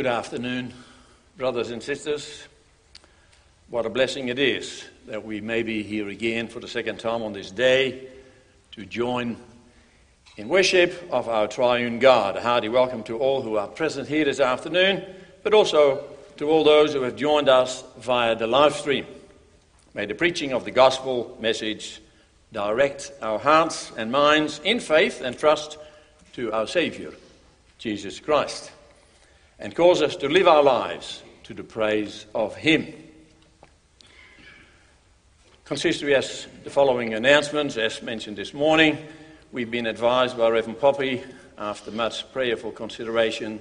Good afternoon, brothers and sisters. What a blessing it is that we may be here again for the second time on this day to join in worship of our triune God. A hearty welcome to all who are present here this afternoon, but also to all those who have joined us via the live stream. May the preaching of the gospel message direct our hearts and minds in faith and trust to our Savior, Jesus Christ, and cause us to live our lives to the praise of Him. Consistory has the following announcements, as mentioned this morning. We've been advised by Reverend Poppy, after much prayerful consideration,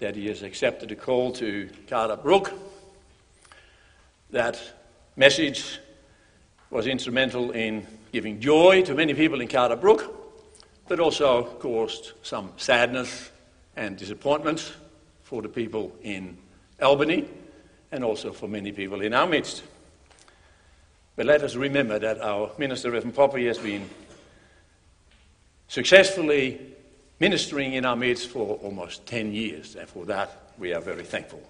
that he has accepted a call to Carter Brook. That message was instrumental in giving joy to many people in Carter Brook, but also caused some sadness and disappointment for the people in Albany and also for many people in our midst. But let us remember that our minister, Reverend Poppy, has been successfully ministering in our midst for almost 10 years, and for that we are very thankful.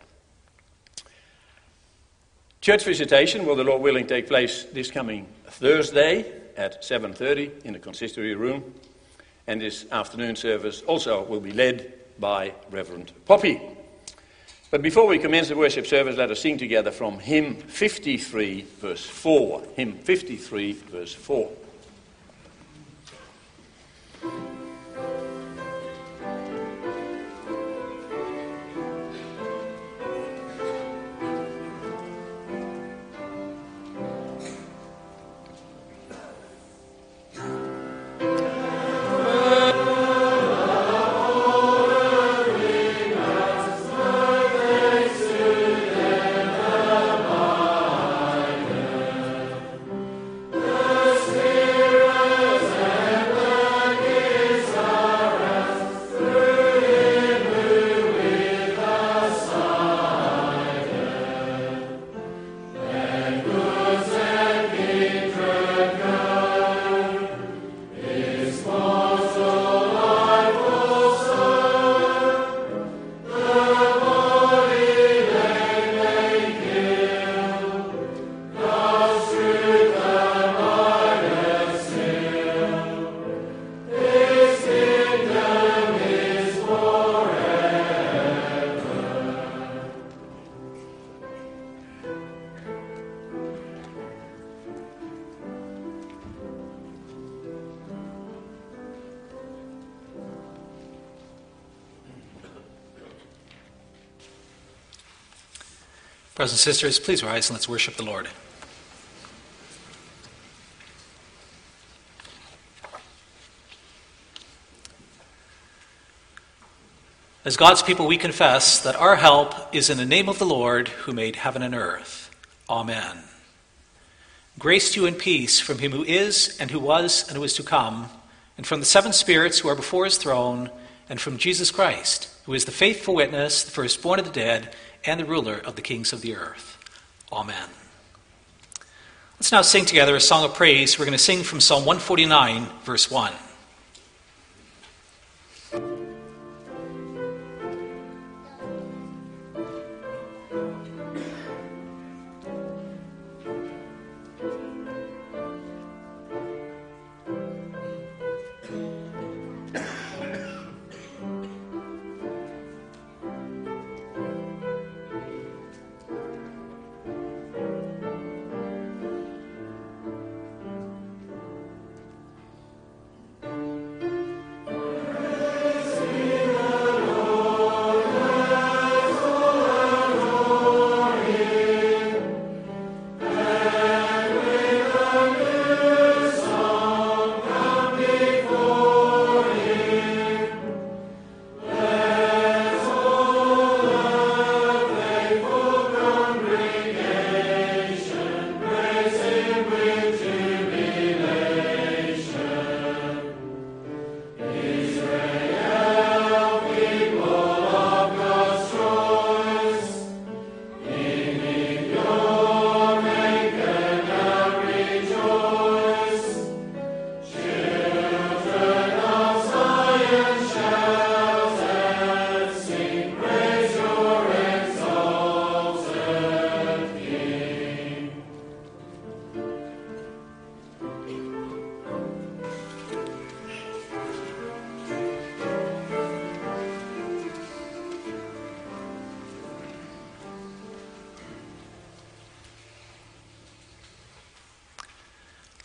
Church visitation will, the Lord willing, take place this coming Thursday at 7.30 in the consistory room. And this afternoon service also will be led by Reverend Poppy. But before we commence the worship service, let us sing together from hymn 53, verse 4. Hymn 53, verse 4. Brothers and sisters, please rise and let's worship the Lord. As God's people, we confess that our help is in the name of the Lord who made heaven and earth. Amen. Grace to you and peace from him who is, and who was, and who is to come, and from the seven spirits who are before his throne, and from Jesus Christ, who is the faithful witness, the firstborn of the dead and the ruler of the kings of the earth. Amen. Let's now sing together a song of praise. We're going to sing from Psalm 149, verse 1.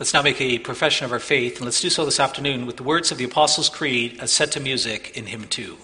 Let's now make a profession of our faith, and let's do so this afternoon with the words of the Apostles' Creed as set to music in hymn 2.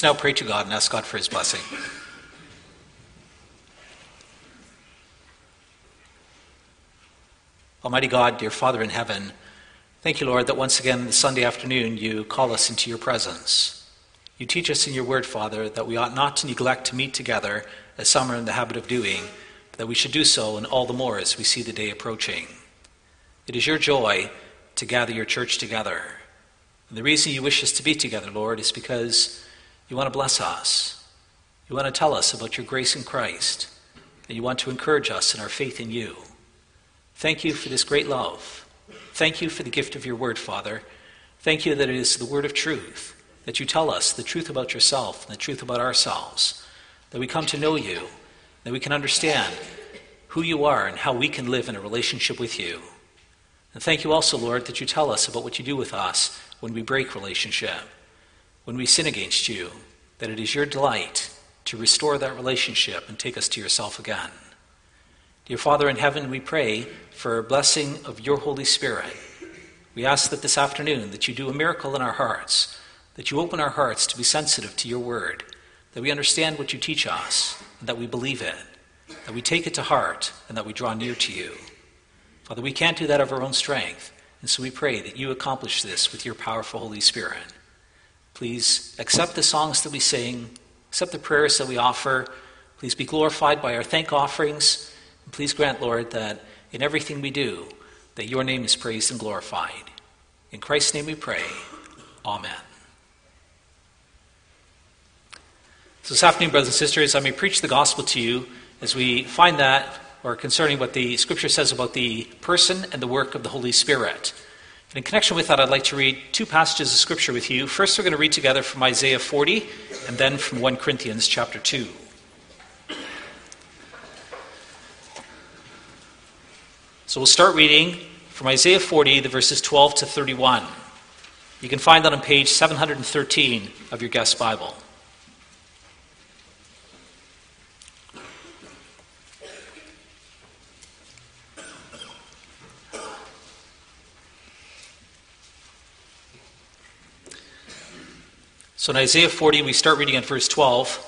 Let's now pray to God and ask God for his blessing. Almighty God, dear Father in heaven, thank you, Lord, that once again this Sunday afternoon you call us into your presence. You teach us in your word, Father, that we ought not to neglect to meet together, as some are in the habit of doing, but that we should do so, and all the more as we see the day approaching. It is your joy to gather your church together. And the reason you wish us to be together, Lord, is because you want to bless us. You want to tell us about your grace in Christ. And you want to encourage us in our faith in you. Thank you for this great love. Thank you for the gift of your word, Father. Thank you that it is the word of truth, that you tell us the truth about yourself and the truth about ourselves, that we come to know you, that we can understand who you are and how we can live in a relationship with you. And thank you also, Lord, that you tell us about what you do with us when we break relationship, when we sin against you, that it is your delight to restore that relationship and take us to yourself again. Dear Father in heaven, we pray for a blessing of your Holy Spirit. We ask that this afternoon that you do a miracle in our hearts, that you open our hearts to be sensitive to your word, that we understand what you teach us, and that we believe it, that we take it to heart, and that we draw near to you. Father, we can't do that of our own strength, and so we pray that you accomplish this with your powerful Holy Spirit. Please accept the songs that we sing, accept the prayers that we offer. Please be glorified by our thank offerings. And please grant, Lord, that in everything we do, that your name is praised and glorified. In Christ's name we pray. Amen. So this afternoon, brothers and sisters, I may preach the gospel to you as we find that, or concerning what the scripture says about the person and the work of the Holy Spirit. And in connection with that, I'd like to read two passages of scripture with you. First, we're going to read together from Isaiah 40, and then from 1 Corinthians chapter 2. So we'll start reading from Isaiah 40, the verses 12 to 31. You can find that on page 713 of your guest Bible. So in Isaiah 40, we start reading at verse 12.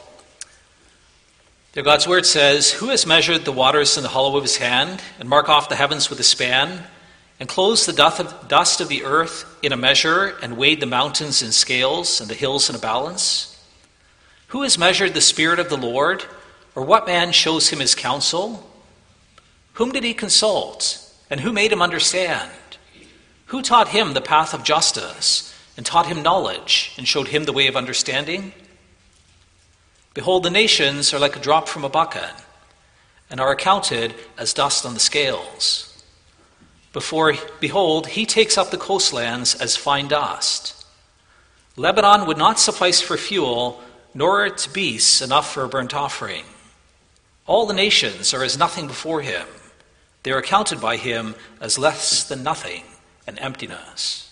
There, God's word says, Who has measured the waters in the hollow of his hand, and marked off the heavens with a span, and closed the dust of the earth in a measure, and weighed the mountains in scales, and the hills in a balance? Who has measured the Spirit of the Lord, or what man shows him his counsel? Whom did he consult, and who made him understand? Who taught him the path of justice? And taught him knowledge, and showed him the way of understanding? Behold, the nations are like a drop from a bucket, and are accounted as dust on the scales. Before, behold, he takes up the coastlands as fine dust. Lebanon would not suffice for fuel, nor its beasts enough for a burnt offering. All the nations are as nothing before him. They are accounted by him as less than nothing and emptiness.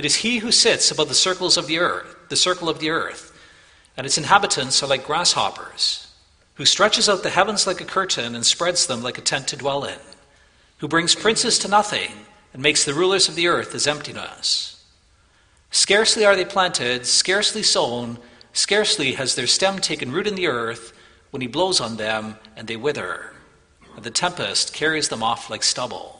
It is he who sits above the circles of the earth, the circle of the earth, and its inhabitants are like grasshoppers, who stretches out the heavens like a curtain and spreads them like a tent to dwell in, who brings princes to nothing and makes the rulers of the earth as emptiness. Scarcely are they planted, scarcely sown, scarcely has their stem taken root in the earth, when he blows on them and they wither, and the tempest carries them off like stubble.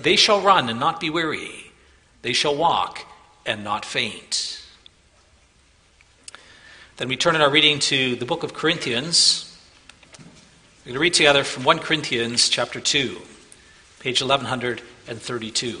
They shall run and not be weary. They shall walk and not faint. Then we turn in our reading to the book of Corinthians. We're going to read together from 1 Corinthians chapter 2, page 1132.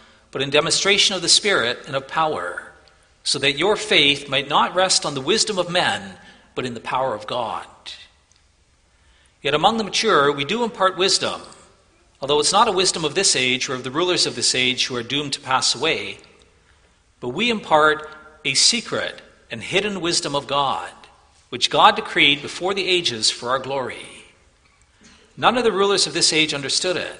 but in demonstration of the Spirit and of power, so that your faith might not rest on the wisdom of men, but in the power of God. Yet among the mature, we do impart wisdom, although it's not a wisdom of this age or of the rulers of this age who are doomed to pass away, but we impart a secret and hidden wisdom of God, which God decreed before the ages for our glory. None of the rulers of this age understood it,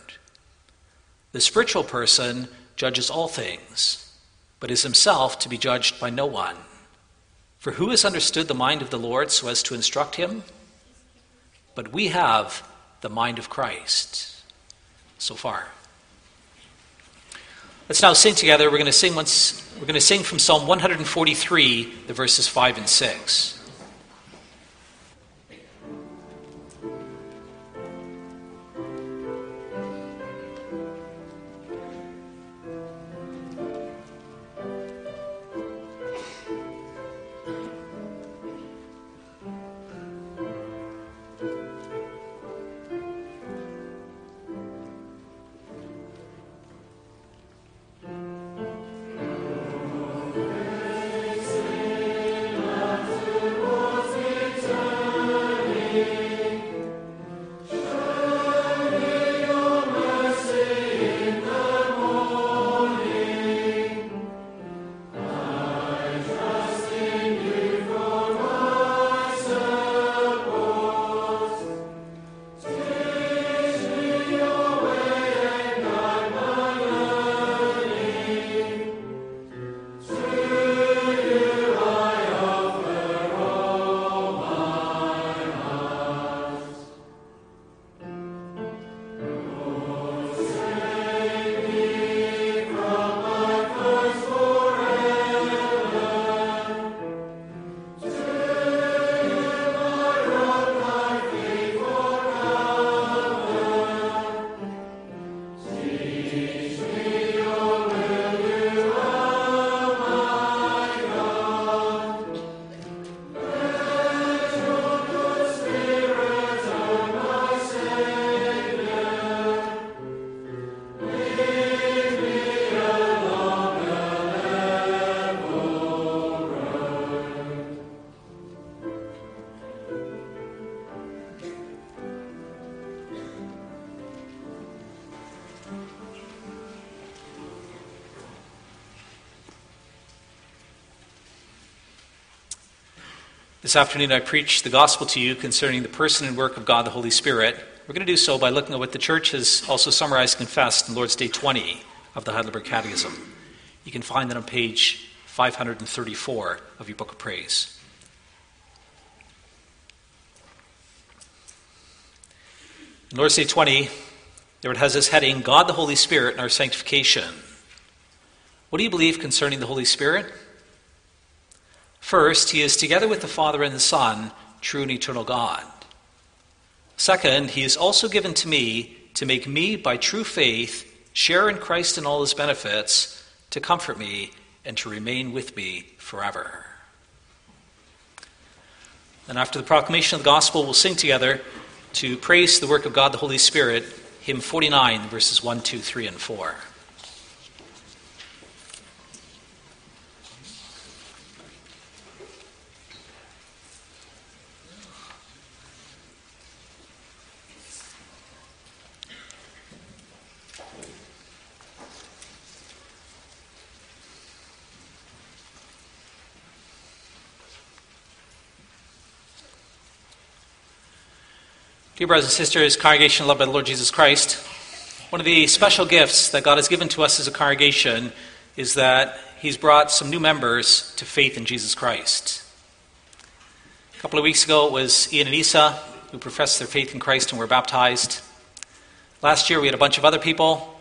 The spiritual person judges all things, but is himself to be judged by no one. For who has understood the mind of the Lord so as to instruct him? But we have the mind of Christ so far. Let's now sing together. We're going to sing once we're going to sing from Psalm 143, the verses 5 and 6. This afternoon, I preach the gospel to you concerning the person and work of God the Holy Spirit. We're going to do so by looking at what the church has also summarized and confessed in Lord's Day 20 of the Heidelberg Catechism. You can find that on page 534 of your book of praise. In Lord's Day 20, there it has this heading God the Holy Spirit and our sanctification. What do you believe concerning the Holy Spirit? First, he is together with the Father and the Son, true and eternal God. Second, he is also given to me to make me, by true faith, share in Christ and all his benefits, to comfort me, and to remain with me forever. And after the proclamation of the gospel, we'll sing together to praise the work of God the Holy Spirit, hymn 49, verses 1, 2, 3, and 4. Dear brothers and sisters, congregation loved by the Lord Jesus Christ, one of the special gifts that God has given to us as a congregation is that He's brought some new members to faith in Jesus Christ. A couple of weeks ago, it was Ian and Isa who professed their faith in Christ and were baptized. Last year, we had a bunch of other people.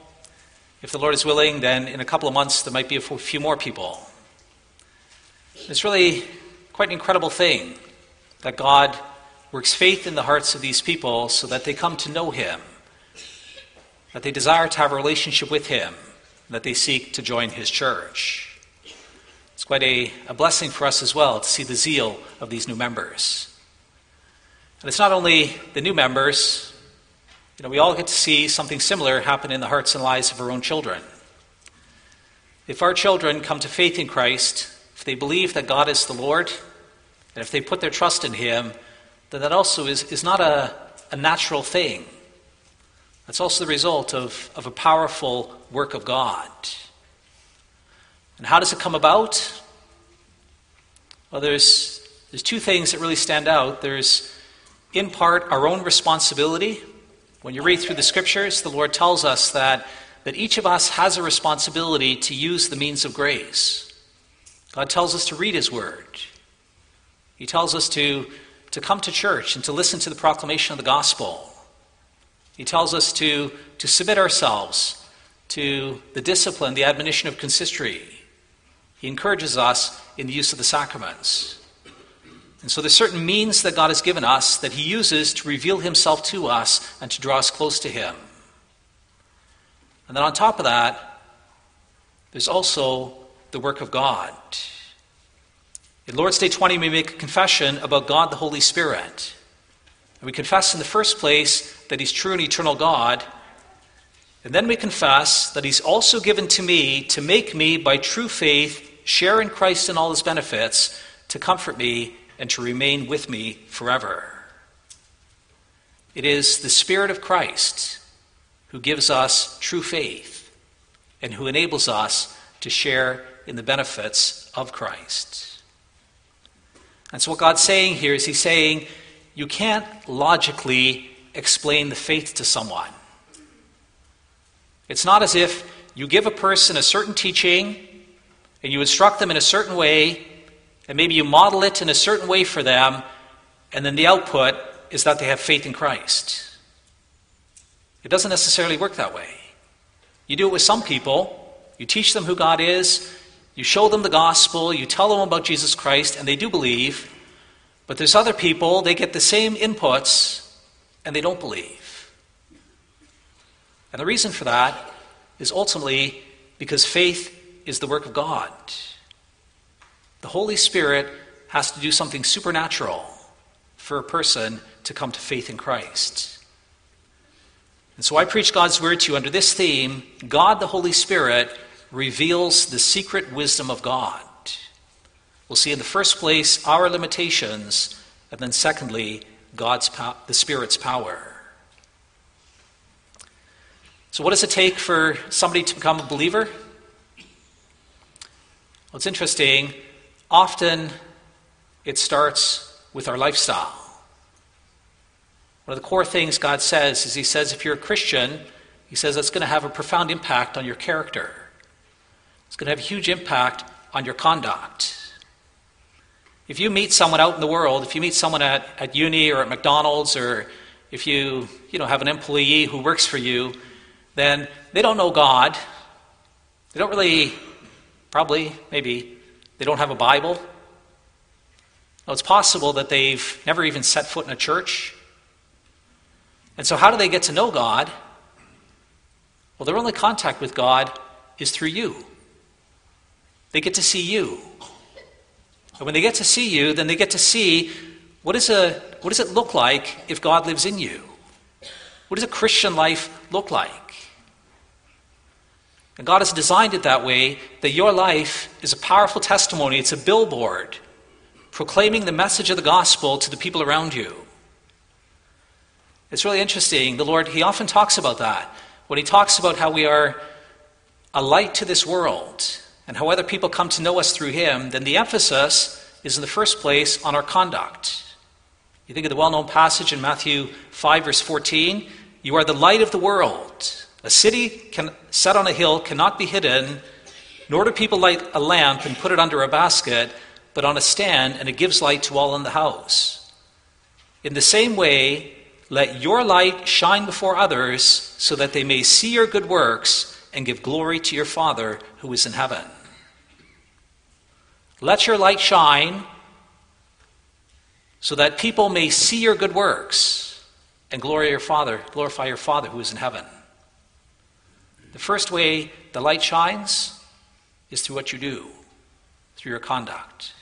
If the Lord is willing, then in a couple of months, there might be a few more people. It's really quite an incredible thing that God works faith in the hearts of these people so that they come to know Him, that they desire to have a relationship with Him, that they seek to join His church. It's quite a, a blessing for us as well to see the zeal of these new members. And it's not only the new members, you know, we all get to see something similar happen in the hearts and lives of our own children. If our children come to faith in Christ, if they believe that God is the Lord, and if they put their trust in Him, that that also is, is not a, a natural thing. That's also the result of, of a powerful work of God. And how does it come about? Well, there's, there's two things that really stand out. There's, in part, our own responsibility. When you read through the scriptures, the Lord tells us that, that each of us has a responsibility to use the means of grace. God tells us to read His Word, He tells us to to come to church and to listen to the proclamation of the gospel. He tells us to, to submit ourselves to the discipline, the admonition of consistory. He encourages us in the use of the sacraments. And so there's certain means that God has given us that He uses to reveal Himself to us and to draw us close to Him. And then on top of that, there's also the work of God. In Lord's Day 20, we make a confession about God the Holy Spirit. And we confess in the first place that He's true and eternal God. And then we confess that He's also given to me to make me, by true faith, share in Christ and all His benefits, to comfort me and to remain with me forever. It is the Spirit of Christ who gives us true faith and who enables us to share in the benefits of Christ. And so, what God's saying here is He's saying, you can't logically explain the faith to someone. It's not as if you give a person a certain teaching and you instruct them in a certain way, and maybe you model it in a certain way for them, and then the output is that they have faith in Christ. It doesn't necessarily work that way. You do it with some people, you teach them who God is, you show them the gospel, you tell them about Jesus Christ, and they do believe. But there's other people, they get the same inputs, and they don't believe. And the reason for that is ultimately because faith is the work of God. The Holy Spirit has to do something supernatural for a person to come to faith in Christ. And so I preach God's word to you under this theme God the Holy Spirit reveals the secret wisdom of God. We'll see in the first place our limitations, and then secondly, God's po- the Spirit's power. So, what does it take for somebody to become a believer? Well, it's interesting. Often it starts with our lifestyle. One of the core things God says is He says, if you're a Christian, He says that's going to have a profound impact on your character. It's going to have a huge impact on your conduct. If you meet someone out in the world, if you meet someone at, at uni or at McDonald's, or if you, you know, have an employee who works for you, then they don't know God. They don't really, probably, maybe, they don't have a Bible. Well, it's possible that they've never even set foot in a church. And so, how do they get to know God? Well, their only contact with God is through you. They get to see you. And when they get to see you, then they get to see what, is a, what does it look like if God lives in you? What does a Christian life look like? And God has designed it that way that your life is a powerful testimony, it's a billboard proclaiming the message of the gospel to the people around you. It's really interesting. The Lord, He often talks about that. When He talks about how we are a light to this world and how other people come to know us through Him, then the emphasis is in the first place on our conduct. You think of the well known passage in Matthew 5, verse 14 You are the light of the world. A city can, set on a hill cannot be hidden, nor do people light a lamp and put it under a basket, but on a stand, and it gives light to all in the house. In the same way, let your light shine before others, so that they may see your good works and give glory to your Father who is in heaven. Let your light shine so that people may see your good works and glorify your Father, glorify your Father who is in heaven. The first way the light shines is through what you do, through your conduct.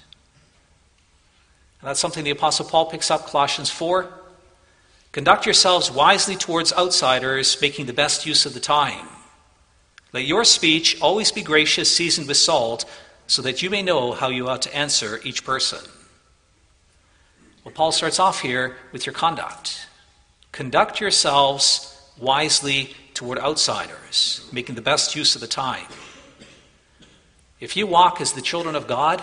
And that's something the Apostle Paul picks up, Colossians 4. Conduct yourselves wisely towards outsiders, making the best use of the time. Let your speech always be gracious, seasoned with salt, so that you may know how you ought to answer each person. Well, Paul starts off here with your conduct. Conduct yourselves wisely toward outsiders, making the best use of the time. If you walk as the children of God,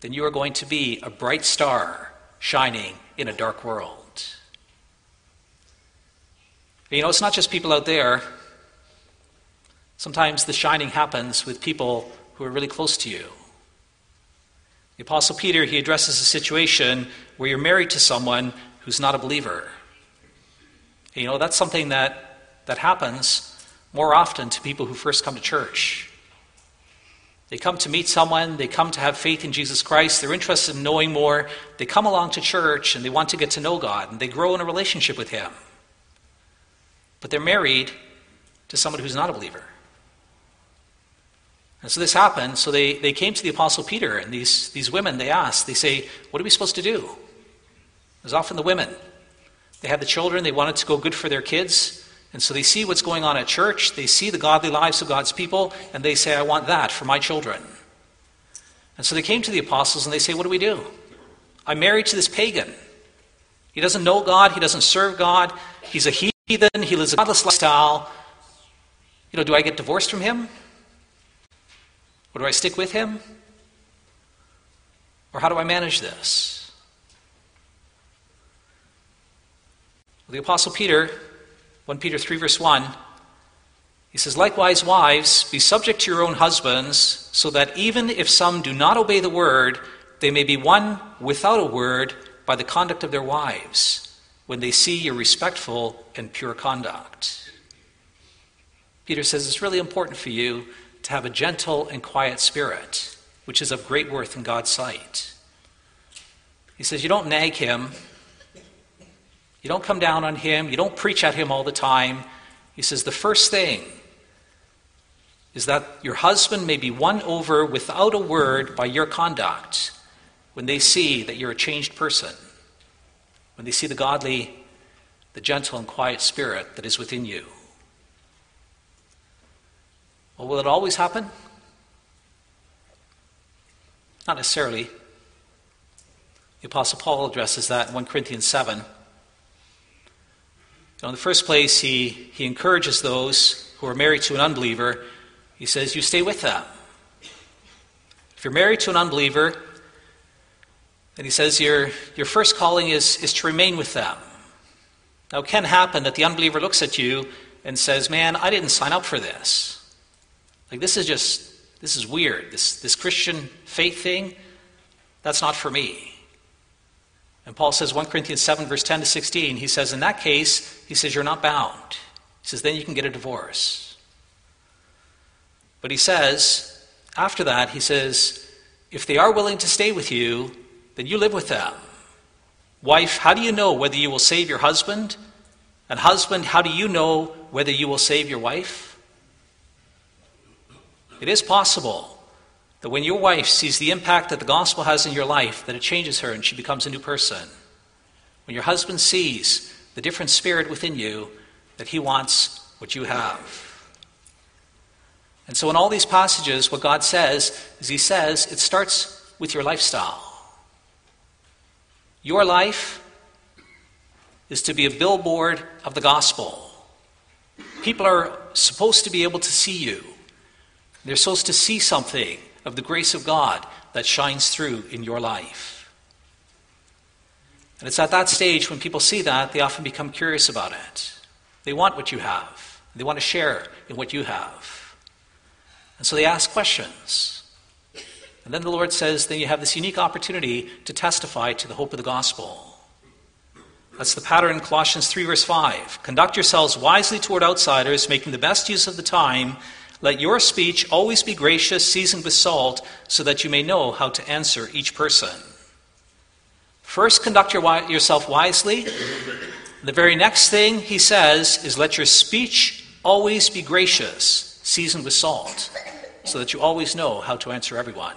then you are going to be a bright star shining in a dark world. You know, it's not just people out there. Sometimes the shining happens with people who are really close to you. The Apostle Peter, he addresses a situation where you're married to someone who's not a believer. You know, that's something that, that happens more often to people who first come to church. They come to meet someone, they come to have faith in Jesus Christ, they're interested in knowing more, they come along to church and they want to get to know God, and they grow in a relationship with Him. But they're married to someone who's not a believer. And so this happened. So they, they came to the Apostle Peter, and these, these women, they asked, they say, What are we supposed to do? It was often the women. They had the children, they wanted to go good for their kids. And so they see what's going on at church, they see the godly lives of God's people, and they say, I want that for my children. And so they came to the apostles and they say, What do we do? I'm married to this pagan. He doesn't know God, he doesn't serve God, he's a heathen, he lives a godless lifestyle. You know, do I get divorced from him? Or do I stick with him? Or how do I manage this? Well, the Apostle Peter, 1 Peter 3, verse 1, he says, Likewise, wives, be subject to your own husbands, so that even if some do not obey the word, they may be won without a word by the conduct of their wives when they see your respectful and pure conduct. Peter says it's really important for you to have a gentle and quiet spirit, which is of great worth in God's sight. He says you don't nag him, you don't come down on him, you don't preach at him all the time. He says the first thing is that your husband may be won over without a word by your conduct when they see that you're a changed person when they see the godly, the gentle, and quiet spirit that is within you. Well, will it always happen? Not necessarily. The Apostle Paul addresses that in 1 Corinthians 7. You know, in the first place, he, he encourages those who are married to an unbeliever. He says, You stay with them. If you're married to an unbeliever, and he says, Your, your first calling is, is to remain with them. Now, it can happen that the unbeliever looks at you and says, Man, I didn't sign up for this. Like, this is just, this is weird. This, this Christian faith thing, that's not for me. And Paul says, 1 Corinthians 7, verse 10 to 16, he says, In that case, he says, You're not bound. He says, Then you can get a divorce. But he says, after that, he says, If they are willing to stay with you, then you live with them. Wife, how do you know whether you will save your husband? And husband, how do you know whether you will save your wife? It is possible That when your wife sees the impact that the gospel has in your life, that it changes her and she becomes a new person. When your husband sees the different spirit within you, that he wants what you have. And so, in all these passages, what God says is He says it starts with your lifestyle. Your life is to be a billboard of the gospel. People are supposed to be able to see you, they're supposed to see something of the grace of God that shines through in your life. And it's at that stage when people see that, they often become curious about it. They want what you have, they want to share in what you have. And so they ask questions. And then the Lord says, then you have this unique opportunity to testify to the hope of the gospel. That's the pattern in Colossians 3, verse 5. Conduct yourselves wisely toward outsiders, making the best use of the time. Let your speech always be gracious, seasoned with salt, so that you may know how to answer each person. First, conduct your, yourself wisely. The very next thing he says is, let your speech always be gracious, seasoned with salt, so that you always know how to answer everyone.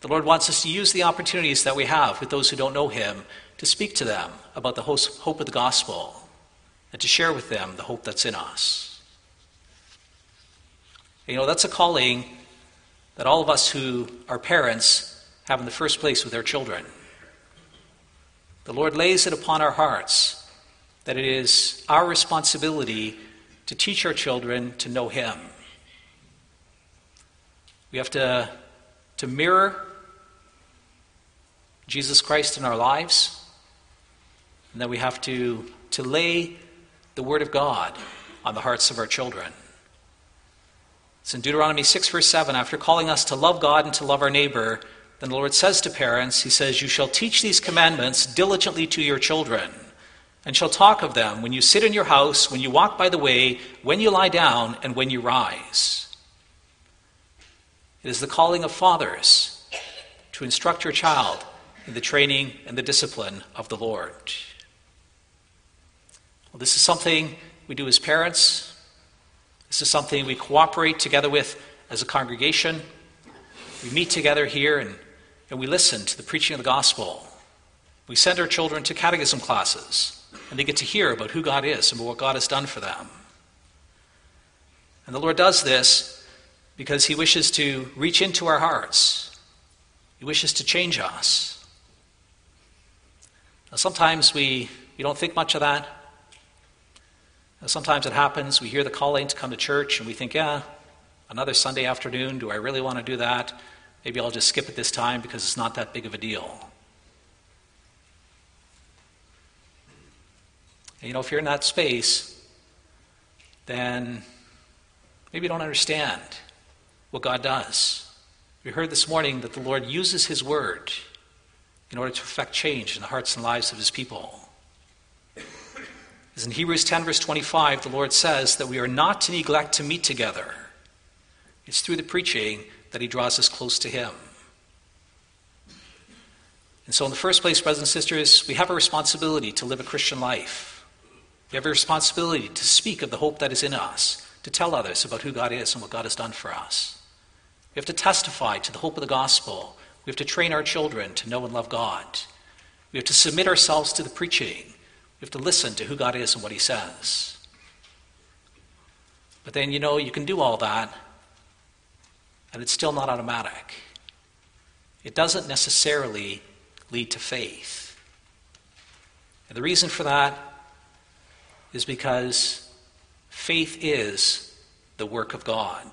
The Lord wants us to use the opportunities that we have with those who don't know him to speak to them about the hope of the gospel and to share with them the hope that's in us. You know, that's a calling that all of us who are parents have in the first place with our children. The Lord lays it upon our hearts that it is our responsibility to teach our children to know Him. We have to, to mirror Jesus Christ in our lives and that we have to, to lay the Word of God on the hearts of our children. It's in Deuteronomy 6, verse 7. After calling us to love God and to love our neighbor, then the Lord says to parents, He says, You shall teach these commandments diligently to your children, and shall talk of them when you sit in your house, when you walk by the way, when you lie down, and when you rise. It is the calling of fathers to instruct your child in the training and the discipline of the Lord. Well, this is something we do as parents. This is something we cooperate together with as a congregation. We meet together here and, and we listen to the preaching of the gospel. We send our children to catechism classes, and they get to hear about who God is and what God has done for them. And the Lord does this because He wishes to reach into our hearts, He wishes to change us. Now, sometimes we, we don't think much of that. Sometimes it happens, we hear the calling to come to church and we think, yeah, another Sunday afternoon, do I really want to do that? Maybe I'll just skip it this time because it's not that big of a deal. And, you know, if you're in that space, then maybe you don't understand what God does. We heard this morning that the Lord uses His Word in order to effect change in the hearts and lives of His people. As in Hebrews 10, verse 25, the Lord says that we are not to neglect to meet together. It's through the preaching that He draws us close to Him. And so, in the first place, brothers and sisters, we have a responsibility to live a Christian life. We have a responsibility to speak of the hope that is in us, to tell others about who God is and what God has done for us. We have to testify to the hope of the gospel. We have to train our children to know and love God. We have to submit ourselves to the preaching you have to listen to who God is and what He says. But then, you know, you can do all that, and it's still not automatic. It doesn't necessarily lead to faith. And the reason for that is because faith is the work of God.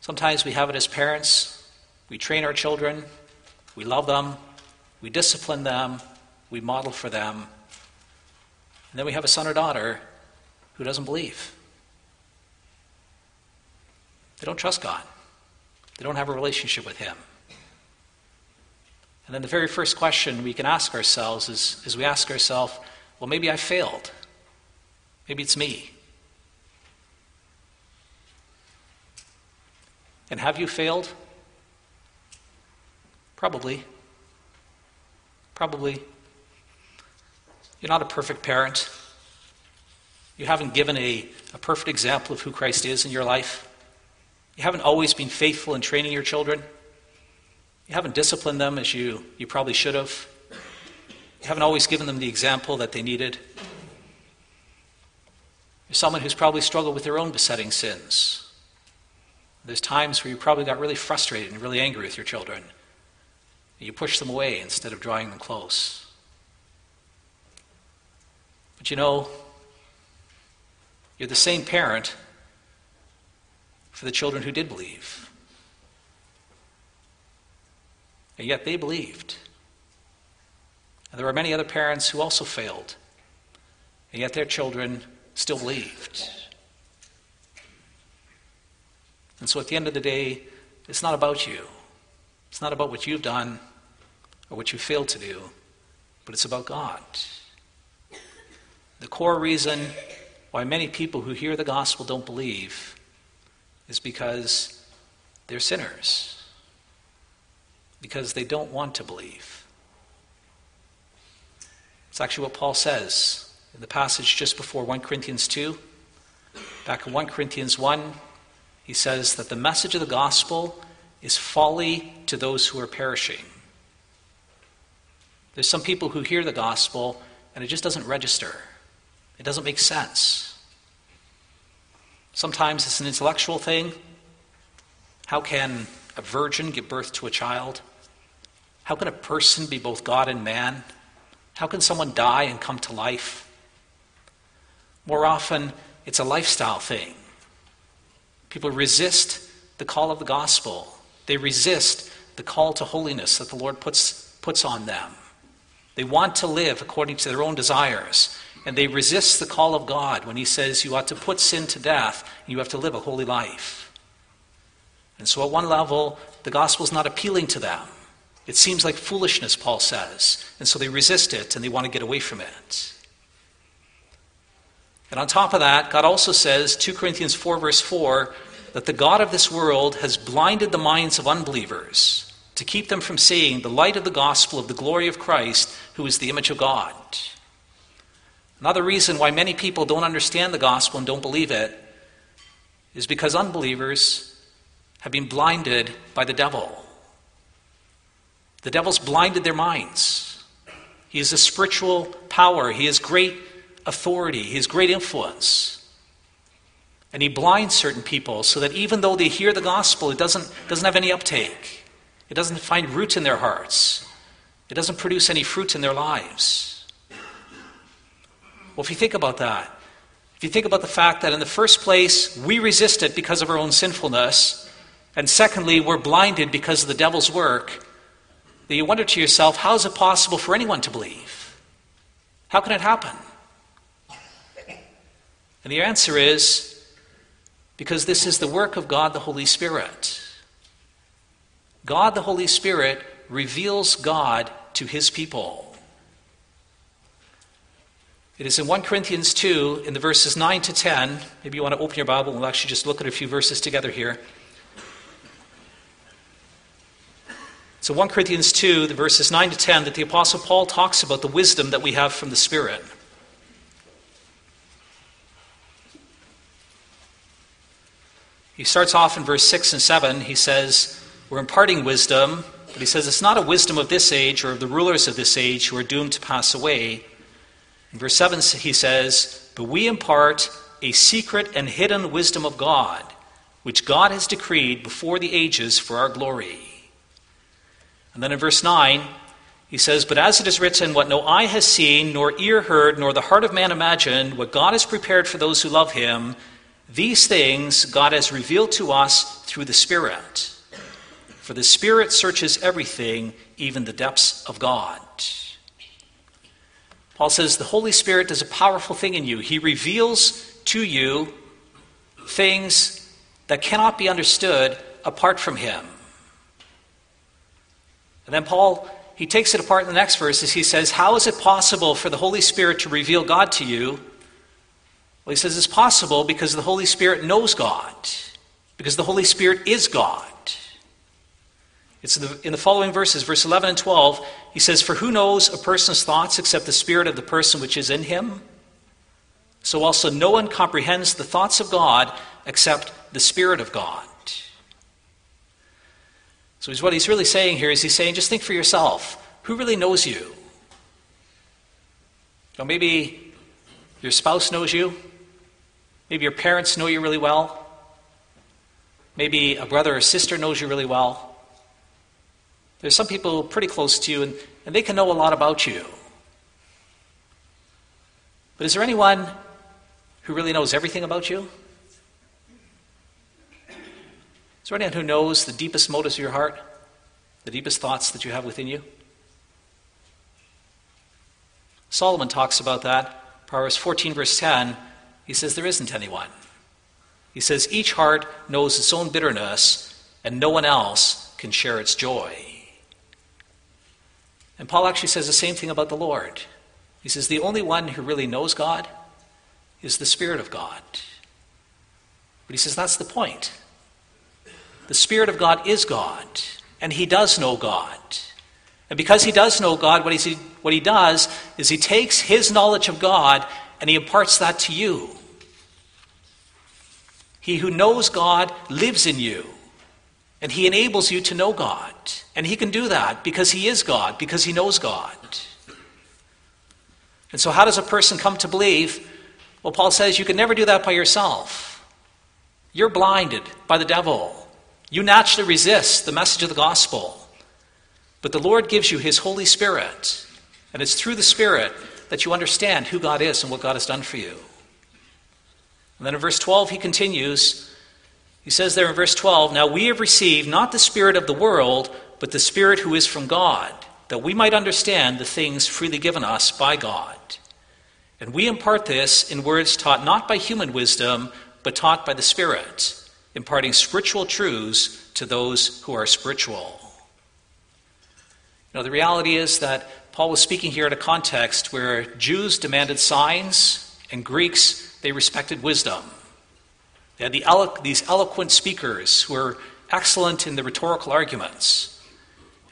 Sometimes we have it as parents. We train our children, we love them, we discipline them, we model for them. And then we have a son or daughter who doesn't believe. They don't trust God, they don't have a relationship with Him. And then the very first question we can ask ourselves is, is we ask ourselves, well, maybe I failed. Maybe it's me. And have you failed? Probably. Probably. You're not a perfect parent. You haven't given a, a perfect example of who Christ is in your life. You haven't always been faithful in training your children. You haven't disciplined them as you, you probably should have. You haven't always given them the example that they needed. You're someone who's probably struggled with their own besetting sins. There's times where you probably got really frustrated and really angry with your children. You push them away instead of drawing them close. But you know, you're the same parent for the children who did believe. And yet they believed. And there are many other parents who also failed. And yet their children still believed. And so at the end of the day, it's not about you. It's not about what you've done or what you failed to do, but it's about God. The core reason why many people who hear the gospel don't believe is because they're sinners, because they don't want to believe. It's actually what Paul says in the passage just before 1 Corinthians 2. Back in 1 Corinthians 1, he says that the message of the gospel is folly to those who are perishing. There's some people who hear the gospel and it just doesn't register. It doesn't make sense. Sometimes it's an intellectual thing. How can a virgin give birth to a child? How can a person be both God and man? How can someone die and come to life? More often, it's a lifestyle thing. People resist the call of the gospel, they resist the call to holiness that the Lord puts, puts on them. They want to live according to their own desires. And they resist the call of God when He says you ought to put sin to death and you have to live a holy life. And so, at one level, the gospel is not appealing to them. It seems like foolishness, Paul says. And so they resist it and they want to get away from it. And on top of that, God also says, 2 Corinthians 4, verse 4, that the God of this world has blinded the minds of unbelievers to keep them from seeing the light of the gospel of the glory of Christ, who is the image of God. Another reason why many people don't understand the gospel and don't believe it is because unbelievers have been blinded by the devil. The devil's blinded their minds. He is a spiritual power, he has great authority, he has great influence. And he blinds certain people so that even though they hear the gospel, it doesn't, doesn't have any uptake. It doesn't find root in their hearts. It doesn't produce any fruit in their lives. Well, if you think about that, if you think about the fact that in the first place, we resist it because of our own sinfulness, and secondly, we're blinded because of the devil's work, then you wonder to yourself, how is it possible for anyone to believe? How can it happen? And the answer is because this is the work of God the Holy Spirit. God the Holy Spirit reveals God to his people. It is in 1 Corinthians 2, in the verses 9 to 10. Maybe you want to open your Bible we'll actually just look at a few verses together here. So, 1 Corinthians 2, the verses 9 to 10, that the Apostle Paul talks about the wisdom that we have from the Spirit. He starts off in verse 6 and 7. He says, We're imparting wisdom, but he says it's not a wisdom of this age or of the rulers of this age who are doomed to pass away. In verse 7, he says, But we impart a secret and hidden wisdom of God, which God has decreed before the ages for our glory. And then in verse 9, he says, But as it is written, what no eye has seen, nor ear heard, nor the heart of man imagined, what God has prepared for those who love him, these things God has revealed to us through the Spirit. For the Spirit searches everything, even the depths of God. Paul says the Holy Spirit does a powerful thing in you. He reveals to you things that cannot be understood apart from Him. And then Paul, he takes it apart in the next verse as he says, How is it possible for the Holy Spirit to reveal God to you? Well, he says it's possible because the Holy Spirit knows God, because the Holy Spirit is God. It's in the, in the, following verses, verse 11 and 12. He says, For who knows a person's thoughts except the spirit of the person which is in him? So also no one comprehends the thoughts of God except the Spirit of God. So what he's really saying here is he's saying, just think for yourself. Who really knows you? So maybe your spouse knows you. Maybe your parents know you really well. Maybe a brother or sister knows you really well. There's some people pretty close to you, and, and they can know a lot about you. But is there anyone who really knows everything about you? Is there anyone who knows the deepest motives of your heart, the deepest thoughts that you have within you? Solomon talks about that. Proverbs 14, verse 10, he says, There isn't anyone. He says, Each heart knows its own bitterness, and no one else can share its joy. And Paul actually says the same thing about the Lord. He says, The only one who really knows God is the Spirit of God. But he says, That's the point. The Spirit of God is God, and he does know God. And because he does know God, what he, what he does is he takes his knowledge of God and he imparts that to you. He who knows God lives in you, and he enables you to know God. And he can do that because he is God, because he knows God. And so, how does a person come to believe? Well, Paul says you can never do that by yourself. You're blinded by the devil. You naturally resist the message of the gospel. But the Lord gives you His Holy Spirit, and it's through the Spirit that you understand who God is and what God has done for you. And then in verse 12, he continues. He says there in verse 12, Now we have received not the Spirit of the world, but the Spirit who is from God, that we might understand the things freely given us by God. And we impart this in words taught not by human wisdom, but taught by the Spirit, imparting spiritual truths to those who are spiritual. Know, the reality is that Paul was speaking here in a context where Jews demanded signs and Greeks, they respected wisdom. They had the elo- these eloquent speakers who were excellent in the rhetorical arguments.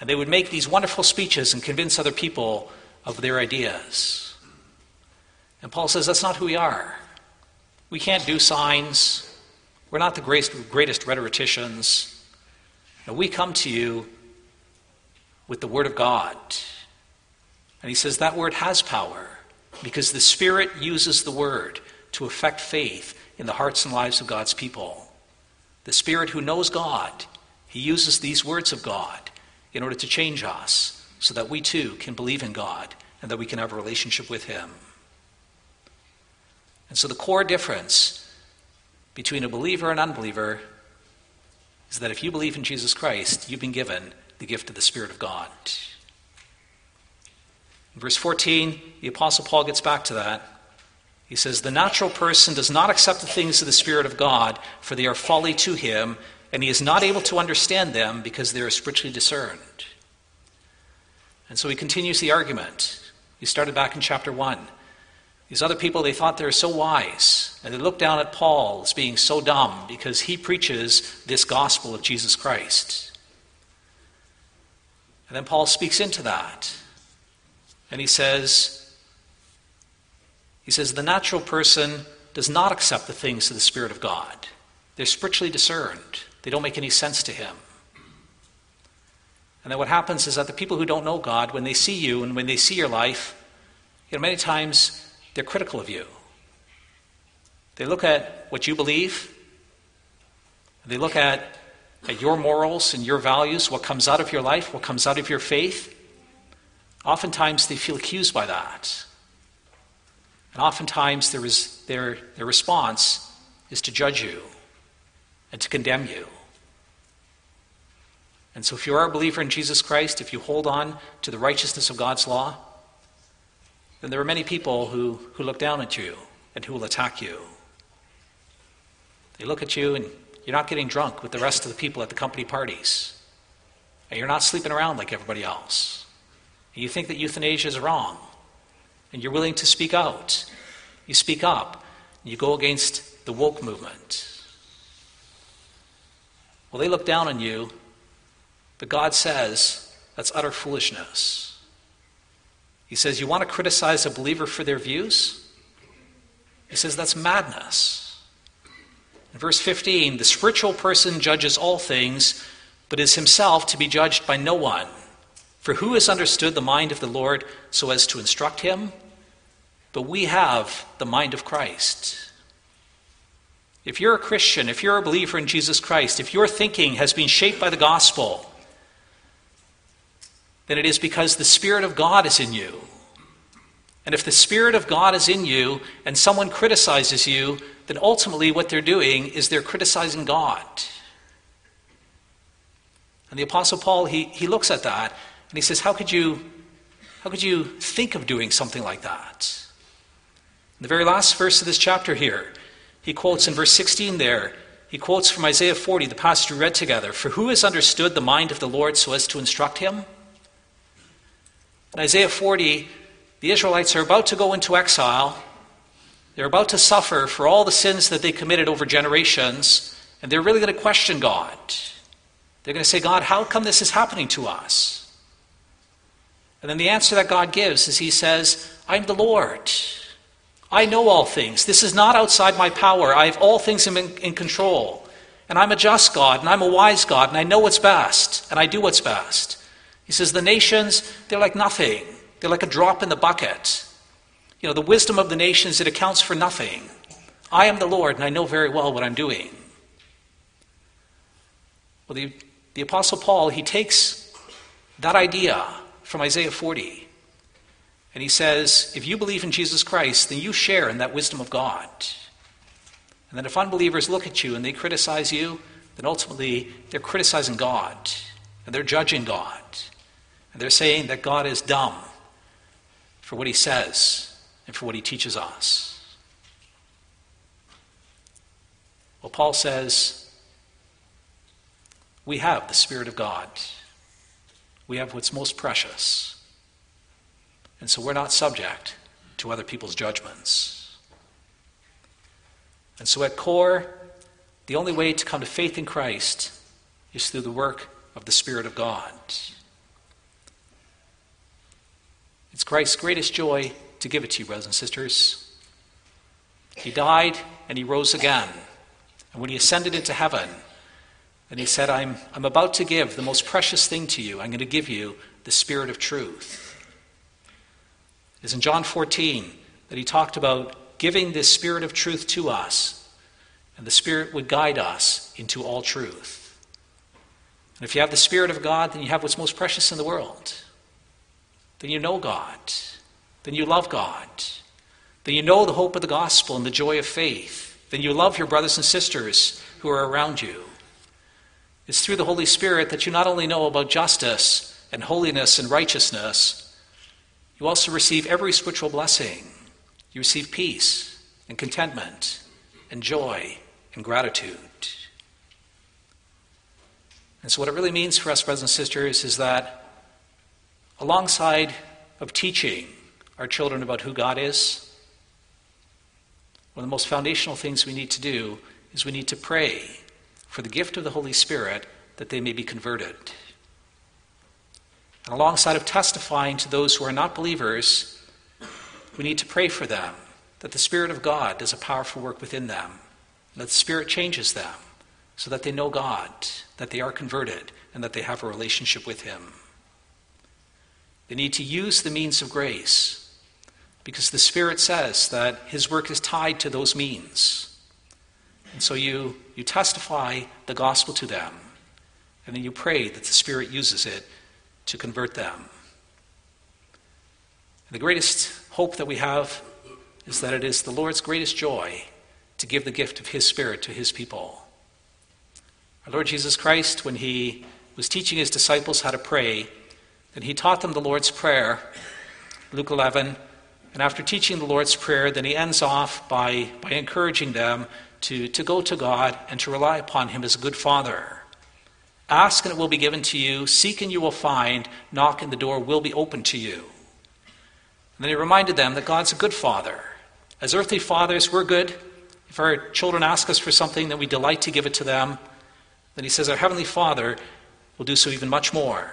And they would make these wonderful speeches and convince other people of their ideas. And Paul says that's not who we are. We can't do signs. We're not the greatest, greatest rhetoricians. No, we come to you with the Word of God. And he says that Word has power because the Spirit uses the Word to affect faith in the hearts and lives of God's people. The Spirit who knows God, he uses these words of God in order to change us so that we too can believe in God and that we can have a relationship with Him. And so the core difference between a believer and unbeliever is that if you believe in Jesus Christ, you've been given the gift of the Spirit of God. In verse 14, the Apostle Paul gets back to that. He says, The natural person does not accept the things of the Spirit of God, for they are folly to him, and he is not able to understand them because they are spiritually discerned. And so he continues the argument. He started back in chapter 1. These other people, they thought they were so wise, and they looked down at Paul as being so dumb because he preaches this gospel of Jesus Christ. And then Paul speaks into that. And he says, he says, the natural person does not accept the things of the Spirit of God. They're spiritually discerned. They don't make any sense to him. And then what happens is that the people who don't know God, when they see you and when they see your life, you know, many times they're critical of you. They look at what you believe, they look at at your morals and your values, what comes out of your life, what comes out of your faith, oftentimes they feel accused by that. And oftentimes their, their response is to judge you and to condemn you. And so, if you are a believer in Jesus Christ, if you hold on to the righteousness of God's law, then there are many people who, who look down at you and who will attack you. They look at you and you're not getting drunk with the rest of the people at the company parties. And you're not sleeping around like everybody else. And you think that euthanasia is wrong. And you're willing to speak out. You speak up. You go against the woke movement. Well, they look down on you, but God says that's utter foolishness. He says, You want to criticize a believer for their views? He says, That's madness. In verse 15, the spiritual person judges all things, but is himself to be judged by no one. For who has understood the mind of the Lord so as to instruct him? But we have the mind of Christ. If you're a Christian, if you're a believer in Jesus Christ, if your thinking has been shaped by the gospel, then it is because the Spirit of God is in you. And if the Spirit of God is in you and someone criticizes you, then ultimately what they're doing is they're criticizing God. And the Apostle Paul, he, he looks at that he says, How could you how could you think of doing something like that? In the very last verse of this chapter here, he quotes in verse 16 there, he quotes from Isaiah 40, the passage we read together For who has understood the mind of the Lord so as to instruct him? In Isaiah 40, the Israelites are about to go into exile. They're about to suffer for all the sins that they committed over generations, and they're really going to question God. They're going to say, God, how come this is happening to us? And then the answer that God gives is He says, I'm the Lord. I know all things. This is not outside my power. I have all things in, in control. And I'm a just God, and I'm a wise God, and I know what's best, and I do what's best. He says, The nations, they're like nothing. They're like a drop in the bucket. You know, the wisdom of the nations, it accounts for nothing. I am the Lord, and I know very well what I'm doing. Well, the, the Apostle Paul, he takes that idea from Isaiah 40, and he says, if you believe in Jesus Christ, then you share in that wisdom of God. And then if unbelievers look at you and they criticize you, then ultimately they're criticizing God, and they're judging God. And they're saying that God is dumb for what he says and for what he teaches us. Well, Paul says, we have the Spirit of God. We have what's most precious. And so we're not subject to other people's judgments. And so at core, the only way to come to faith in Christ is through the work of the Spirit of God. It's Christ's greatest joy to give it to you, brothers and sisters. He died and he rose again. And when he ascended into heaven, and he said, I'm, I'm about to give the most precious thing to you. I'm going to give you the Spirit of truth. It's in John 14 that he talked about giving this Spirit of truth to us, and the Spirit would guide us into all truth. And if you have the Spirit of God, then you have what's most precious in the world then you know God. Then you love God. Then you know the hope of the gospel and the joy of faith. Then you love your brothers and sisters who are around you. It's through the Holy Spirit that you not only know about justice and holiness and righteousness, you also receive every spiritual blessing. You receive peace and contentment and joy and gratitude. And so, what it really means for us, brothers and sisters, is that alongside of teaching our children about who God is, one of the most foundational things we need to do is we need to pray for the gift of the Holy Spirit that they may be converted. And alongside of testifying to those who are not believers, we need to pray for them that the Spirit of God does a powerful work within them, that the Spirit changes them so that they know God, that they are converted, and that they have a relationship with Him. They need to use the means of grace because the Spirit says that His work is tied to those means. And so you, you testify the gospel to them, and then you pray that the Spirit uses it to convert them. And the greatest hope that we have is that it is the Lord's greatest joy to give the gift of His Spirit to His people. Our Lord Jesus Christ, when He was teaching His disciples how to pray, then he taught them the Lord's Prayer, Luke 11. And after teaching the Lord's Prayer, then he ends off by, by encouraging them to, to go to God and to rely upon him as a good father. Ask and it will be given to you. Seek and you will find. Knock and the door will be opened to you. And then he reminded them that God's a good father. As earthly fathers, we're good. If our children ask us for something, then we delight to give it to them. Then he says, Our heavenly Father will do so even much more.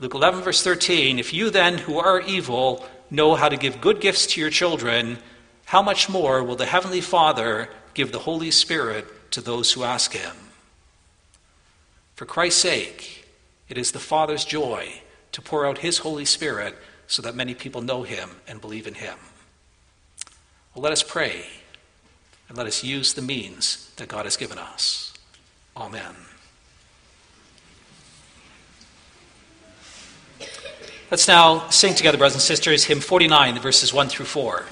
Luke 11, verse 13 If you then, who are evil, know how to give good gifts to your children, how much more will the Heavenly Father give the Holy Spirit to those who ask Him? For Christ's sake, it is the Father's joy to pour out His Holy Spirit so that many people know Him and believe in Him. Well, let us pray and let us use the means that God has given us. Amen. Let's now sing together, brothers and sisters, hymn 49, verses 1 through 4.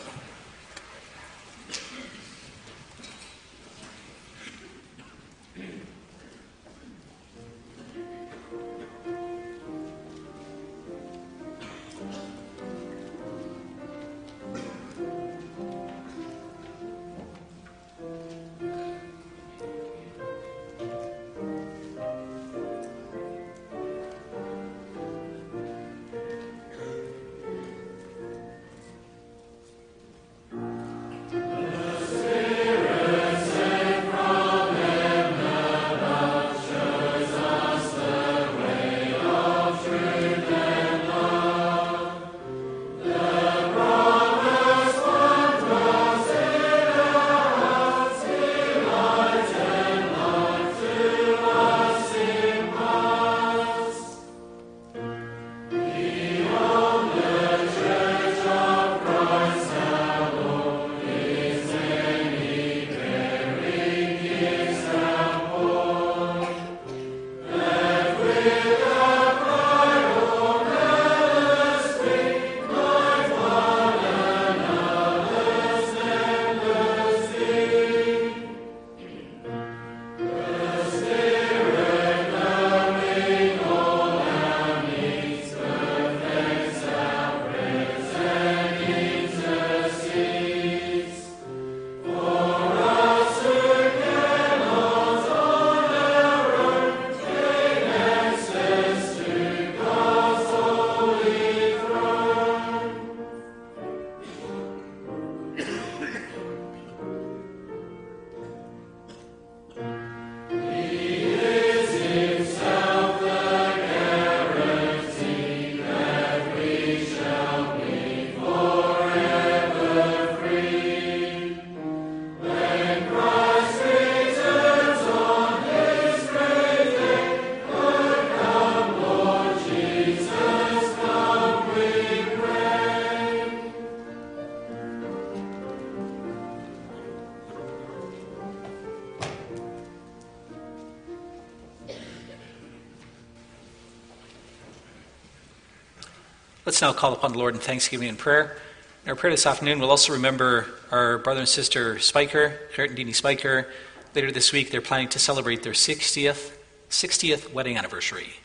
Let's now call upon the Lord in thanksgiving and prayer. In our prayer this afternoon, we'll also remember our brother and sister Spiker, Kurt and Deanie Spiker. Later this week, they're planning to celebrate their 60th, 60th wedding anniversary.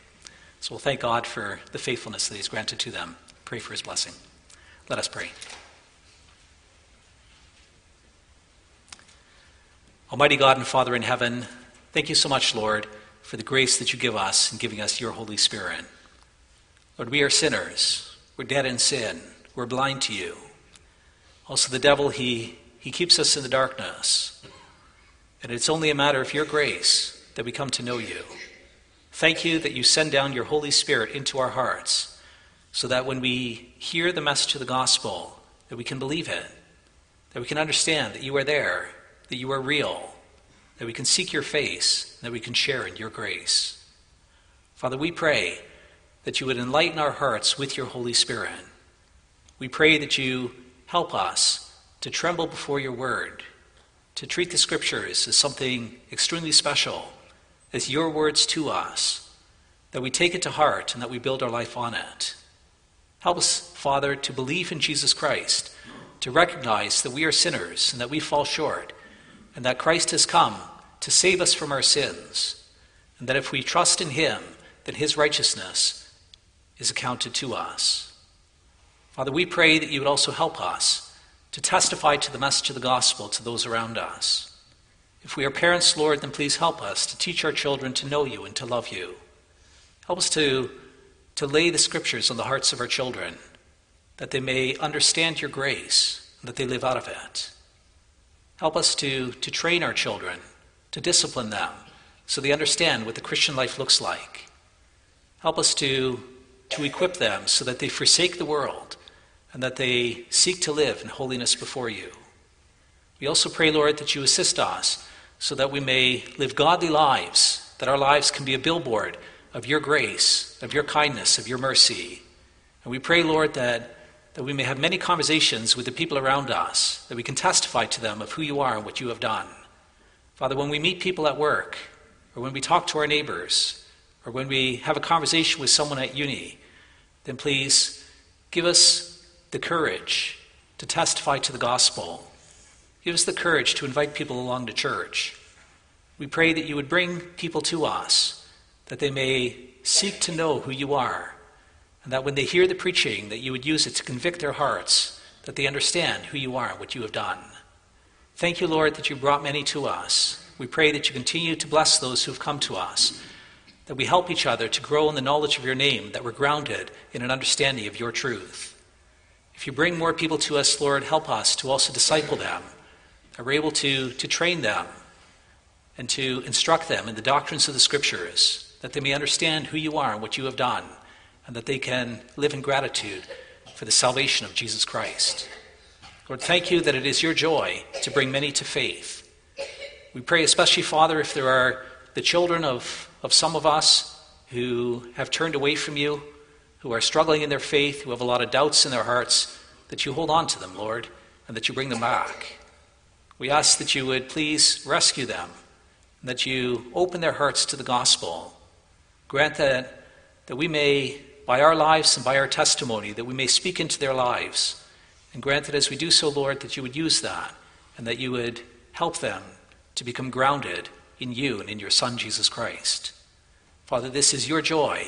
So we'll thank God for the faithfulness that He's granted to them. Pray for His blessing. Let us pray. Almighty God and Father in heaven, thank you so much, Lord, for the grace that you give us in giving us your Holy Spirit. Lord, we are sinners. We're dead in sin. We're blind to you. Also, the devil, he, he keeps us in the darkness. And it's only a matter of your grace that we come to know you. Thank you that you send down your Holy Spirit into our hearts so that when we hear the message of the gospel, that we can believe it, that we can understand that you are there, that you are real, that we can seek your face, that we can share in your grace. Father, we pray that you would enlighten our hearts with your Holy Spirit. We pray that you help us to tremble before your word, to treat the scriptures as something extremely special, as your words to us, that we take it to heart and that we build our life on it. Help us, Father, to believe in Jesus Christ, to recognize that we are sinners and that we fall short, and that Christ has come to save us from our sins, and that if we trust in him, then his righteousness is accounted to us. Father, we pray that you would also help us to testify to the message of the gospel to those around us. If we are parents, Lord, then please help us to teach our children to know you and to love you. Help us to, to lay the scriptures on the hearts of our children, that they may understand your grace, and that they live out of it. Help us to, to train our children, to discipline them, so they understand what the Christian life looks like. Help us to to equip them so that they forsake the world and that they seek to live in holiness before you. We also pray, Lord, that you assist us so that we may live godly lives that our lives can be a billboard of your grace, of your kindness, of your mercy. And we pray, Lord, that, that we may have many conversations with the people around us, that we can testify to them of who you are and what you have done. Father, when we meet people at work, or when we talk to our neighbors, or when we have a conversation with someone at uni, then please give us the courage to testify to the gospel. Give us the courage to invite people along to church. We pray that you would bring people to us, that they may seek to know who you are, and that when they hear the preaching, that you would use it to convict their hearts, that they understand who you are and what you have done. Thank you, Lord, that you brought many to us. We pray that you continue to bless those who have come to us, that we help each other to grow in the knowledge of your name, that we're grounded in an understanding of your truth. If you bring more people to us, Lord, help us to also disciple them, that we're able to, to train them and to instruct them in the doctrines of the Scriptures, that they may understand who you are and what you have done, and that they can live in gratitude for the salvation of Jesus Christ. Lord, thank you that it is your joy to bring many to faith. We pray, especially, Father, if there are the children of, of some of us who have turned away from you, who are struggling in their faith, who have a lot of doubts in their hearts, that you hold on to them, Lord, and that you bring them back. We ask that you would please rescue them that you open their hearts to the gospel. Grant that, that we may, by our lives and by our testimony, that we may speak into their lives. And grant that as we do so, Lord, that you would use that and that you would help them to become grounded in you and in your Son, Jesus Christ. Father, this is your joy,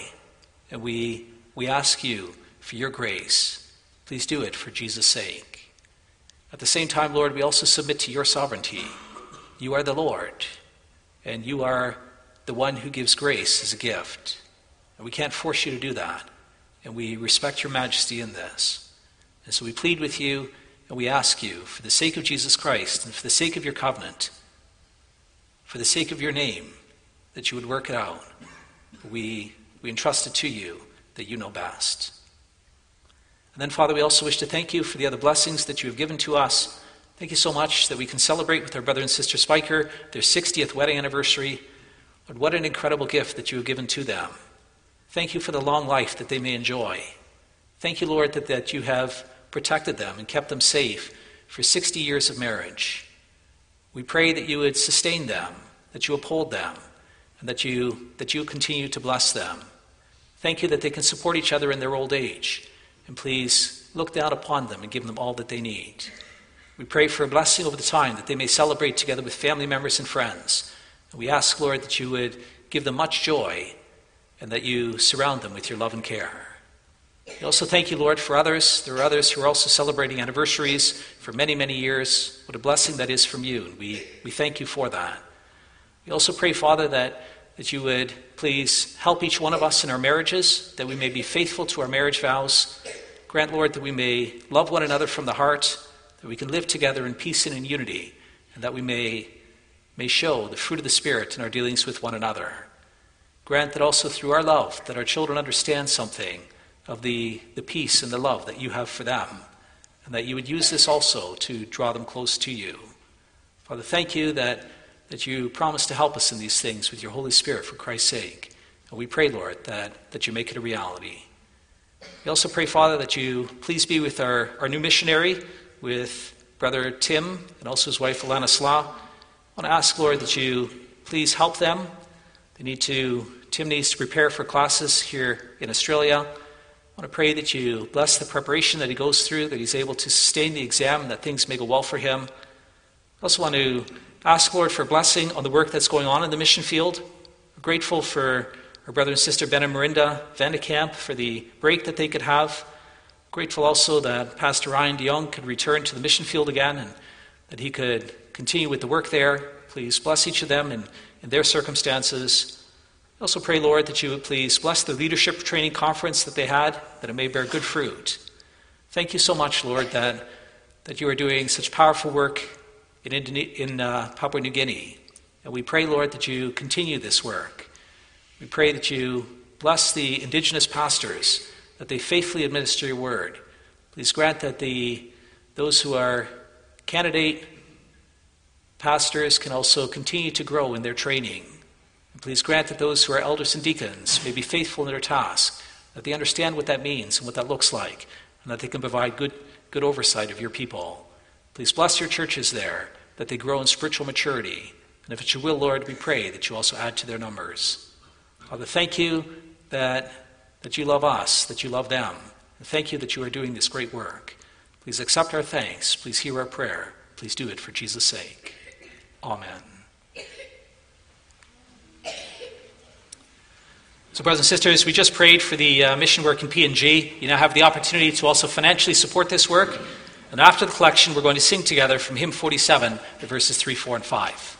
and we, we ask you for your grace. Please do it for Jesus' sake. At the same time, Lord, we also submit to your sovereignty. You are the Lord and you are the one who gives grace as a gift. And we can't force you to do that. And we respect your majesty in this. And so we plead with you and we ask you, for the sake of Jesus Christ and for the sake of your covenant, for the sake of your name, that you would work it out. We, we entrust it to you that you know best. And then, Father, we also wish to thank you for the other blessings that you have given to us. Thank you so much that we can celebrate with our brother and sister Spiker their 60th wedding anniversary. Lord, what an incredible gift that you have given to them. Thank you for the long life that they may enjoy. Thank you, Lord, that, that you have protected them and kept them safe for 60 years of marriage. We pray that you would sustain them, that you uphold them, and that you, that you continue to bless them. Thank you that they can support each other in their old age. And please look down upon them and give them all that they need. We pray for a blessing over the time that they may celebrate together with family members and friends. And we ask, Lord, that you would give them much joy and that you surround them with your love and care. We also thank you, Lord, for others. There are others who are also celebrating anniversaries for many, many years. What a blessing that is from you. We, we thank you for that. We also pray, Father, that, that you would please help each one of us in our marriages, that we may be faithful to our marriage vows. Grant, Lord, that we may love one another from the heart that we can live together in peace and in unity, and that we may, may show the fruit of the Spirit in our dealings with one another. Grant that also through our love, that our children understand something of the, the peace and the love that you have for them, and that you would use this also to draw them close to you. Father, thank you that, that you promise to help us in these things with your Holy Spirit for Christ's sake. And we pray, Lord, that, that you make it a reality. We also pray, Father, that you please be with our, our new missionary with Brother Tim and also his wife, Alana Slaw. I want to ask, Lord, that you please help them. They need to, Tim needs to prepare for classes here in Australia. I want to pray that you bless the preparation that he goes through, that he's able to sustain the exam, that things may go well for him. I also want to ask, Lord, for blessing on the work that's going on in the mission field. Grateful for our brother and sister Ben and Marinda Vandekamp for the break that they could have. Grateful also that Pastor Ryan DeYoung could return to the mission field again and that he could continue with the work there. Please bless each of them in, in their circumstances. I also pray, Lord, that you would please bless the leadership training conference that they had, that it may bear good fruit. Thank you so much, Lord, that, that you are doing such powerful work in, in uh, Papua New Guinea. And we pray, Lord, that you continue this work. We pray that you bless the indigenous pastors that they faithfully administer your word. Please grant that the, those who are candidate pastors can also continue to grow in their training. Please grant that those who are elders and deacons may be faithful in their task, that they understand what that means and what that looks like, and that they can provide good, good oversight of your people. Please bless your churches there, that they grow in spiritual maturity. And if it's your will, Lord, we pray that you also add to their numbers. Father, thank you that, that you love us, that you love them. And thank you that you are doing this great work. Please accept our thanks. Please hear our prayer. Please do it for Jesus' sake. Amen. So, brothers and sisters, we just prayed for the uh, mission work in PNG. You now have the opportunity to also financially support this work. And after the collection, we're going to sing together from hymn 47, verses 3, 4, and 5.